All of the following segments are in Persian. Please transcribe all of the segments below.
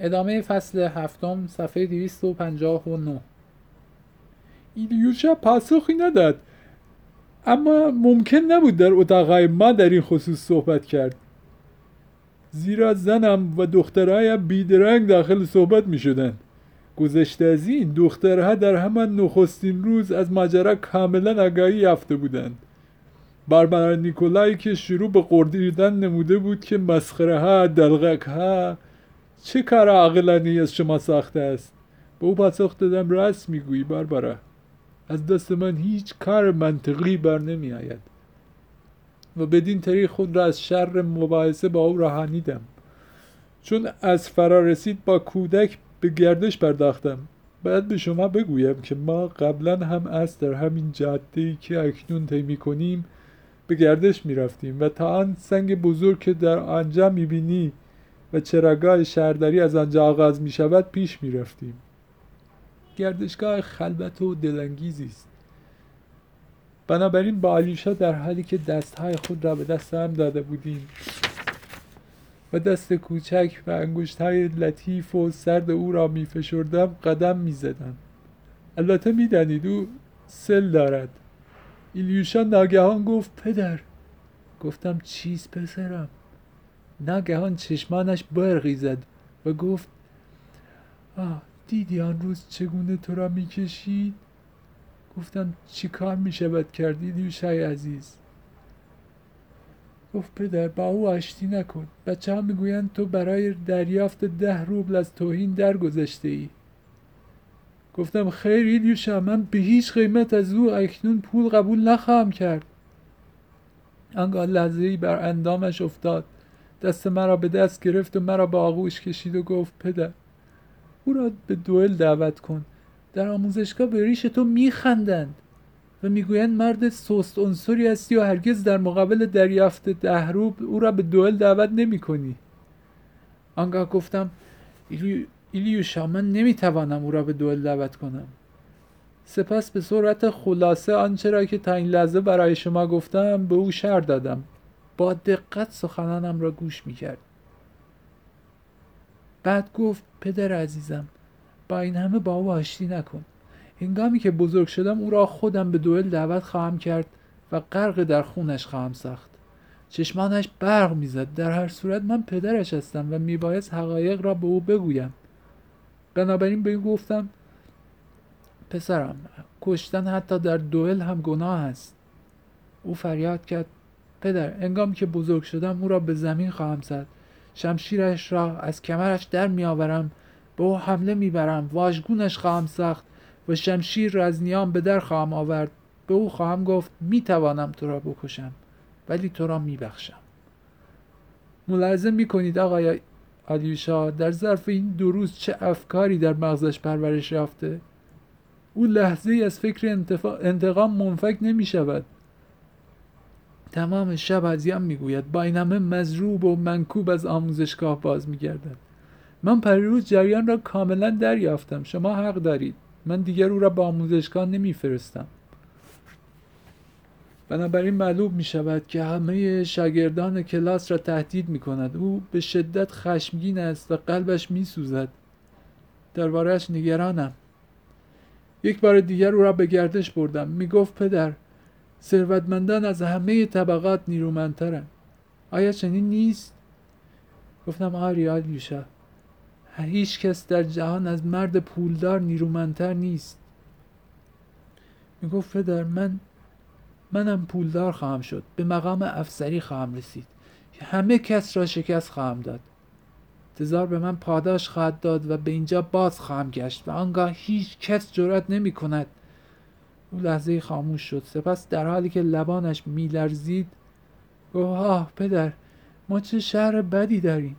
ادامه فصل هفتم صفحه 259 ایلیوشا پاسخی نداد اما ممکن نبود در اتاق ما در این خصوص صحبت کرد. زیرا زنم و دخترهایم بیدرنگ داخل صحبت می شدن. گذشته از این دخترها در همان نخستین روز از ماجرا کاملا آگاهی یافته بودند. باربارا نیکولای که شروع به قردیدن نموده بود که مسخره ها دلغک ها چه کار عقلانی از شما ساخته است؟ به او پاسخ دادم راست می‌گویی باربارا. از دست من هیچ کار منطقی بر نمی آید. و بدین طریق خود را از شر مباحثه با او رهانیدم. چون از فرا رسید با کودک به گردش پرداختم. باید به شما بگویم که ما قبلا هم از در همین جاده ای که اکنون طی کنیم به گردش می رفتیم و تا آن سنگ بزرگ که در آنجا می بینی چراگاه شهرداری از آنجا آغاز می شود پیش می رفتیم گردشگاه خلبت و دلانگیزی است. بنابراین با آلیوشا در حالی که دستهای خود را به دست هم داده بودیم و دست کوچک و انگشتهای لطیف و سرد او را می فشردم قدم می زدم البته می دانید او سل دارد. ایلیوشا ناگهان گفت پدر گفتم چیز پسرم؟ ناگهان چشمانش برقی زد و گفت آه دیدی آن روز چگونه تو را می‌کشید؟ گفتم چی کار می شود کردی دیوشای عزیز؟ گفت پدر با او آشتی نکن. بچه ها می‌گویند تو برای دریافت ده روبل از توهین درگذشته ای گفتم خیر ایلیوشا من به هیچ قیمت از او اکنون پول قبول نخواهم کرد. آنگاه لحظه ای بر اندامش افتاد. دست مرا به دست گرفت و مرا به آغوش کشید و گفت پدر او را به دوئل دعوت کن. در آموزشگاه به ریش تو میخندند و می‌گویند مرد سست عنصری هستی و هرگز در مقابل دریافت دهروب او را به دوئل دعوت نمی کنی آنگاه گفتم ایلیوشا من نمی‌توانم او را به دوئل دعوت کنم. سپس به صورت خلاصه آنچه را که تا این لحظه برای شما گفتم به او شر دادم. با دقت سخنانم را گوش می‌کرد. بعد گفت پدر عزیزم با این همه با او آشتی نکن. هنگامی که بزرگ شدم او را خودم به دوئل دعوت خواهم کرد و غرق در خونش خواهم ساخت. چشمانش برق می‌زد. در هر صورت من پدرش هستم و میبایست حقایق را به او بگویم. بنابراین به او گفتم پسرم کشتن حتی در دوئل هم گناه است. او فریاد کرد پدر انگامی که بزرگ شدم او را به زمین خواهم زد. شمشیرش را از کمرش در میآورم به او حمله می‌برم. واژگونش خواهم ساخت و شمشیر را از نیام به در خواهم آورد. به او خواهم گفت می‌توانم تو را بکشم ولی تو را میبخشم. ملاحظه می‌کنید آقای آلیوشا در ظرف این دو روز چه افکاری در مغزش پرورش یافته؟ او لحظه ای از فکر انتقام منفک نمی شود تمام شب ازیم می‌گوید با این همه مزروب و منکوب از آموزشگاه باز میگردد. من پریروز جریان را کاملا دریافتم. شما حق دارید. من دیگر او را به آموزشگاه نمیفرستم. بنابراین معلوم می شود که همه شاگردان کلاس را تهدید می کند او به شدت خشمگین است و قلبش می سوزد دربارهش نگرانم. یک بار دیگر او را به گردش بردم. می گفت پدر ثروتمندان از همه طبقات نیرومندترند. آیا چنین نیست؟ گفتم آری آلیوشا هیچ کس در جهان از مرد پولدار نیرومندتر نیست. می گفت پدر من منم پولدار خواهم شد. به مقام افسری خواهم رسید. همه کس را شکست خواهم داد. تزار به من پاداش خواهد داد و به اینجا باز خواهم گشت و آنگاه هیچ کس جرأت نمی کند لحظه خاموش شد. سپس در حالی که لبانش میلرزید گفت آه پدر ما چه شهر بدی داریم.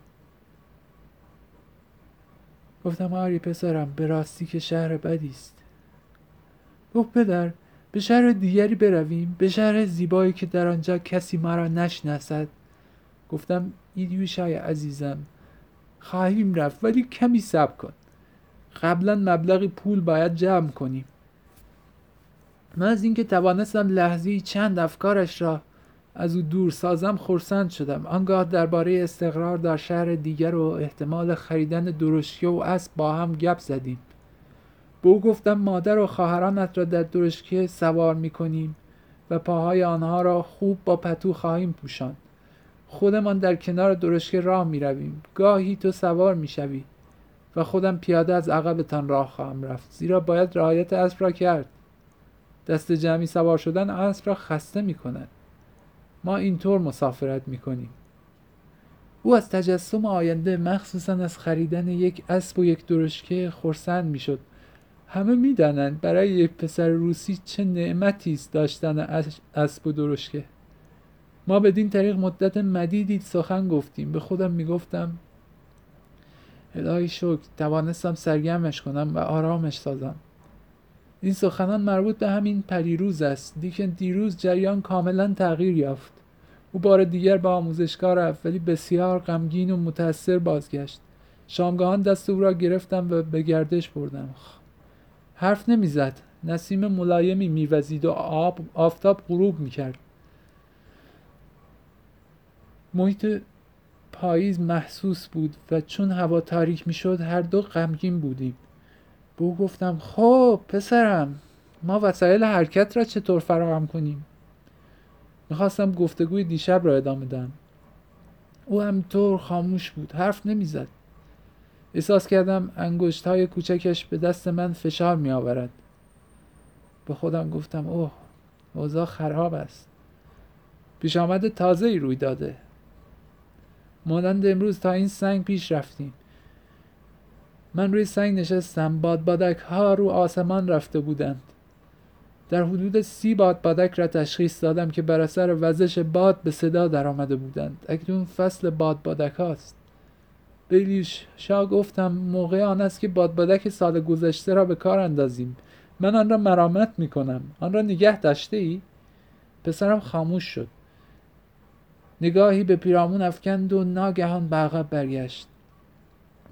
گفتم آری پسرم به راستی که شهر بدی است. گفت پدر به شهر دیگری برویم به شهر زیبایی که در آنجا کسی مرا نشناسد. گفتم ایدیوشای عزیزم خواهیم رفت ولی کمی صبر کن. قبلا مبلغی پول باید جمع کنیم. من از اینکه توانستم لحظی چند افکارش را از او دور سازم خرسند شدم. آنگاه درباره استقرار در شهر دیگر و احتمال خریدن درشکه و اسب با هم گپ زدیم. به او گفتم مادر و خواهرانت را در درشکه سوار می کنیم و پاهای آنها را خوب با پتو خواهیم پوشان خودمان در کنار درشکه راه می رویم گاهی تو سوار می شوی و خودم پیاده از عقبتان راه خواهم رفت. زیرا باید رعایت اسب را کرد. دست جمعی سوار شدن اسب را خسته می کند ما اینطور مسافرت می کنیم او از تجسم آینده مخصوصا از خریدن یک اسب و یک درشکه خرسند می‌شد. همه می‌دانند برای یک پسر روسی چه نعمتی است داشتن اسب و درشکه. ما بدین طریق مدت مدیدی سخن گفتیم. به خودم می‌گفتم الهی شکر توانستم سرگرمش کنم و آرامش سازم. این سخنان مربوط به همین پریروز است. دیگه دیروز جریان کاملا تغییر یافت. او بار دیگر به آموزشگاه رفت ولی بسیار غمگین و متأثر بازگشت. شامگاهان دست او را گرفتم و به گردش بردم حرف نمی‌زد. نسیم ملایمی میوزید و آب آفتاب غروب می‌کرد. محیط پاییز محسوس بود و چون هوا تاریک می‌شد هر دو غمگین بودیم. به او گفتم خب پسرم ما وسایل حرکت را چطور فراهم کنیم؟ می‌خواستم گفتگوی دیشب را ادامه دهم. او همطور خاموش بود حرف نمی‌زد. احساس کردم انگشت های کوچکش به دست من فشار می آورد به خودم گفتم اوه اوضاع خراب است. پیش آمد تازه ای روی داده. مانند امروز تا این سنگ پیش رفتیم. من روی سنگ نشستم باد بادک ها رو آسمان رفته بودند. در حدود سی باد بادک را تشخیص دادم که بر اثر وزش باد به صدا درآمده بودند. اکنون فصل باد بادک هاست. به شا گفتم موقع آن است که باد بادک سال گذشته را به کار اندازیم. من آن را مرامت می کنم آن را نگه داشته ای؟ پسرم خاموش شد. نگاهی به پیرامون افکند و ناگهان به عقب برگشت.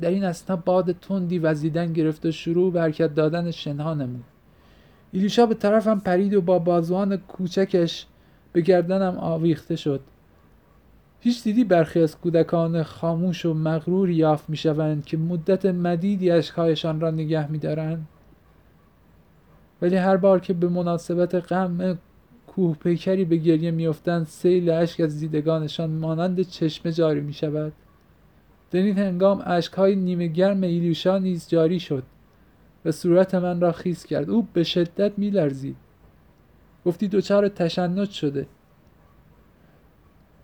در این اسنا باد تندی وزیدن گرفت و شروع برکت دادن شنها نمود. ایلیشا به طرفم پرید و با بازوان کوچکش به گردنم آویخته شد. هیچ دیدی برخی از کودکان خاموش و مغرور یافت می‌شوند که مدت مدیدی اشکهایشان را نگه میدارند ولی هر بار که به مناسبت غم کوه پیکری به گریه میافتند سیل اشک از دیدگانشان مانند چشمه جاری می شود. در این هنگام اشکهای نیمه گرم ایلیوشا نیز جاری شد و صورت من را خیس کرد. او به شدت میلرزید. گفتی دوچار تشنج شده.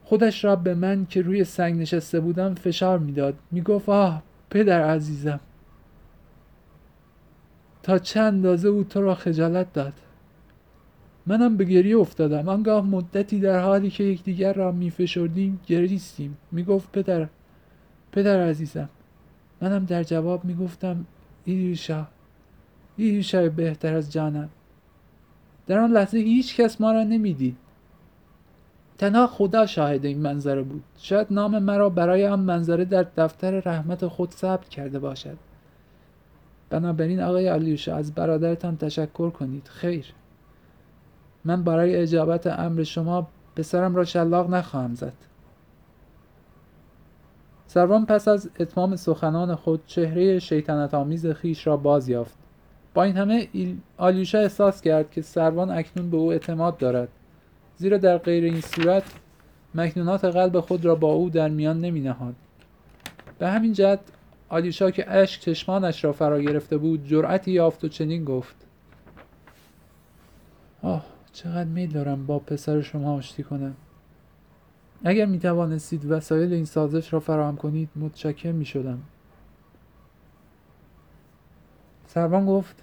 خودش را به من که روی سنگ نشسته بودم فشار می‌داد. می‌گفت آه پدر عزیزم. تا چند اندازه او تو را خجالت داد. منم به گریه افتادم. آنگاه مدتی در حالی که یکدیگر را میفشردیم گریستیم. می‌گفت پدر پدر عزیزم منم در جواب می‌گفتم ایریشا ایریشا بهتر از جانم. در آن لحظه هیچ کس ما را نمی‌دید. تنها خدا شاهد این منظره بود. شاید نام مرا برای آن منظره در دفتر رحمت خود ثبت کرده باشد. بنابراین آقای علیوشا از برادرتان تشکر کنید. خیر. من برای اجابت امر شما پسرم را شلاق نخواهم زد. سروان پس از اتمام سخنان خود چهره شیطنت آمیز خیش را باز یافت. با این همه آلیوشا احساس کرد که سروان اکنون به او اعتماد دارد. زیرا در غیر این صورت مکنونات قلب خود را با او در میان نمی نهاد. به همین جهت آلیوشا که اشک چشمانش را فرا گرفته بود جرأتی یافت و چنین گفت. آه چقدر میل دارم با پسر شما آشتی کنم. اگر می توانستید وسایل این سازش را فراهم کنید متشکر می شدم سربان گفت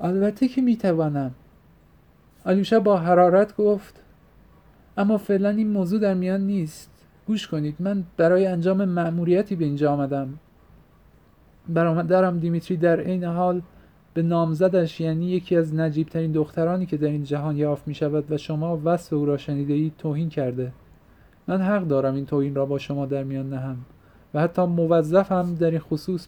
البته که می توانم آلیوشا با حرارت گفت اما فعلا این موضوع در میان نیست. گوش کنید من برای انجام مأموریتی به اینجا آمدم. برامدرم دیمیتری در عین حال به نامزدش یعنی یکی از نجیبترین دخترانی که در این جهان یافت می شود و شما وصف او را شنیده اید توهین کرده. من حق دارم این توهین را با شما در میان نهم و حتی موظف هم در این خصوص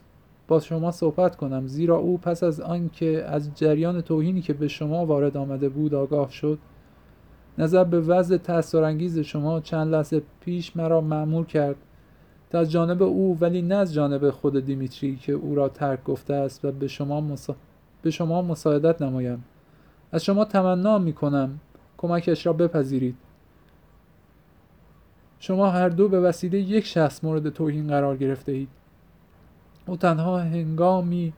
با شما صحبت کنم زیرا او پس از آنکه از جریان توهینی که به شما وارد آمده بود آگاه شد نظر به وضع تأثیرانگیز شما چند لحظه پیش مرا معمور کرد تا از جانب او ولی نه از جانب خود دیمیتری که او را ترک گفته است و به شما, مسا... به شما مساعدت نمایم. از شما تمنا می کنم کمکش را بپذیرید. شما هر دو به وسیله یک شخص مورد توهین قرار گرفته اید. او تنها هنگامی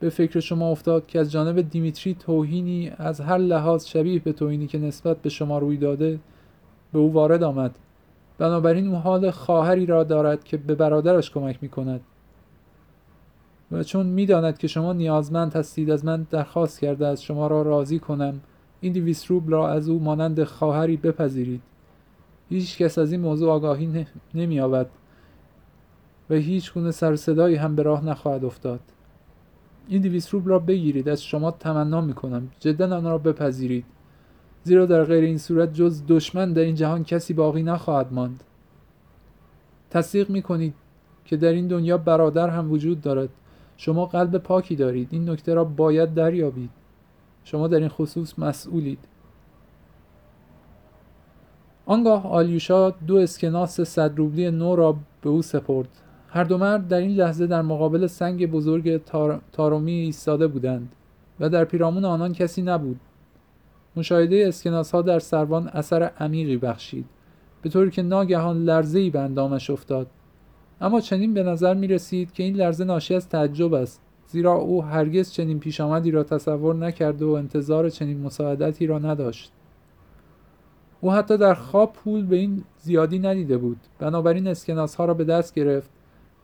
به فکر شما افتاد که از جانب دیمیتری توهینی از هر لحاظ شبیه به توهینی که نسبت به شما روی داده به او وارد آمد. بنابراین او حال خواهری را دارد که به برادرش کمک می کند و چون می‌داند که شما نیازمند هستید از من درخواست کرده از شما را راضی کنم. این دیویس روبل را از او مانند خواهری بپذیرید. هیچ کس از این موضوع آگاهی نمی آود و هیچ گونه سر صدایی هم به راه نخواهد افتاد. این دیویس روبل را بگیرید از شما تمنا می کنم جدا آن را بپذیرید. زیرا در غیر این صورت جز دشمن در این جهان کسی باقی نخواهد ماند. تصدیق می کنید که در این دنیا برادر هم وجود دارد. شما قلب پاکی دارید. این نکته را باید دریابید. شما در این خصوص مسئولید. آنگاه آلیوشا دو اسکناس صد روبلی نو را به او سپرد. هر دو مرد در این لحظه در مقابل سنگ بزرگ تار... تارومی ایستاده بودند و در پیرامون آنان کسی نبود. مشاهده اسکناس ها در سروان اثر عمیقی بخشید به طوری که ناگهان لرزه ای به اندامش افتاد. اما چنین به نظر می رسید که این لرزه ناشی از تعجب است زیرا او هرگز چنین پیش آمدی را تصور نکرده و انتظار چنین مساعدتی را نداشت. او حتی در خواب پول به این زیادی ندیده بود. بنابراین اسکناس ها را به دست گرفت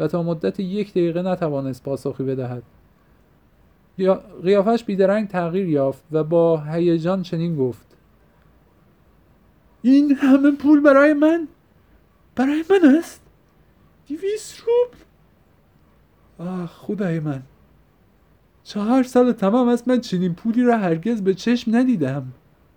و تا مدت یک دقیقه نتوانست پاسخی بدهد. قیافش بیدرنگ تغییر یافت و با هیجان چنین گفت این همه پول برای من؟ برای من است؟ دیویس روب آه خدای من. چهار سال تمام است من چنین پولی را هرگز به چشم ندیدم.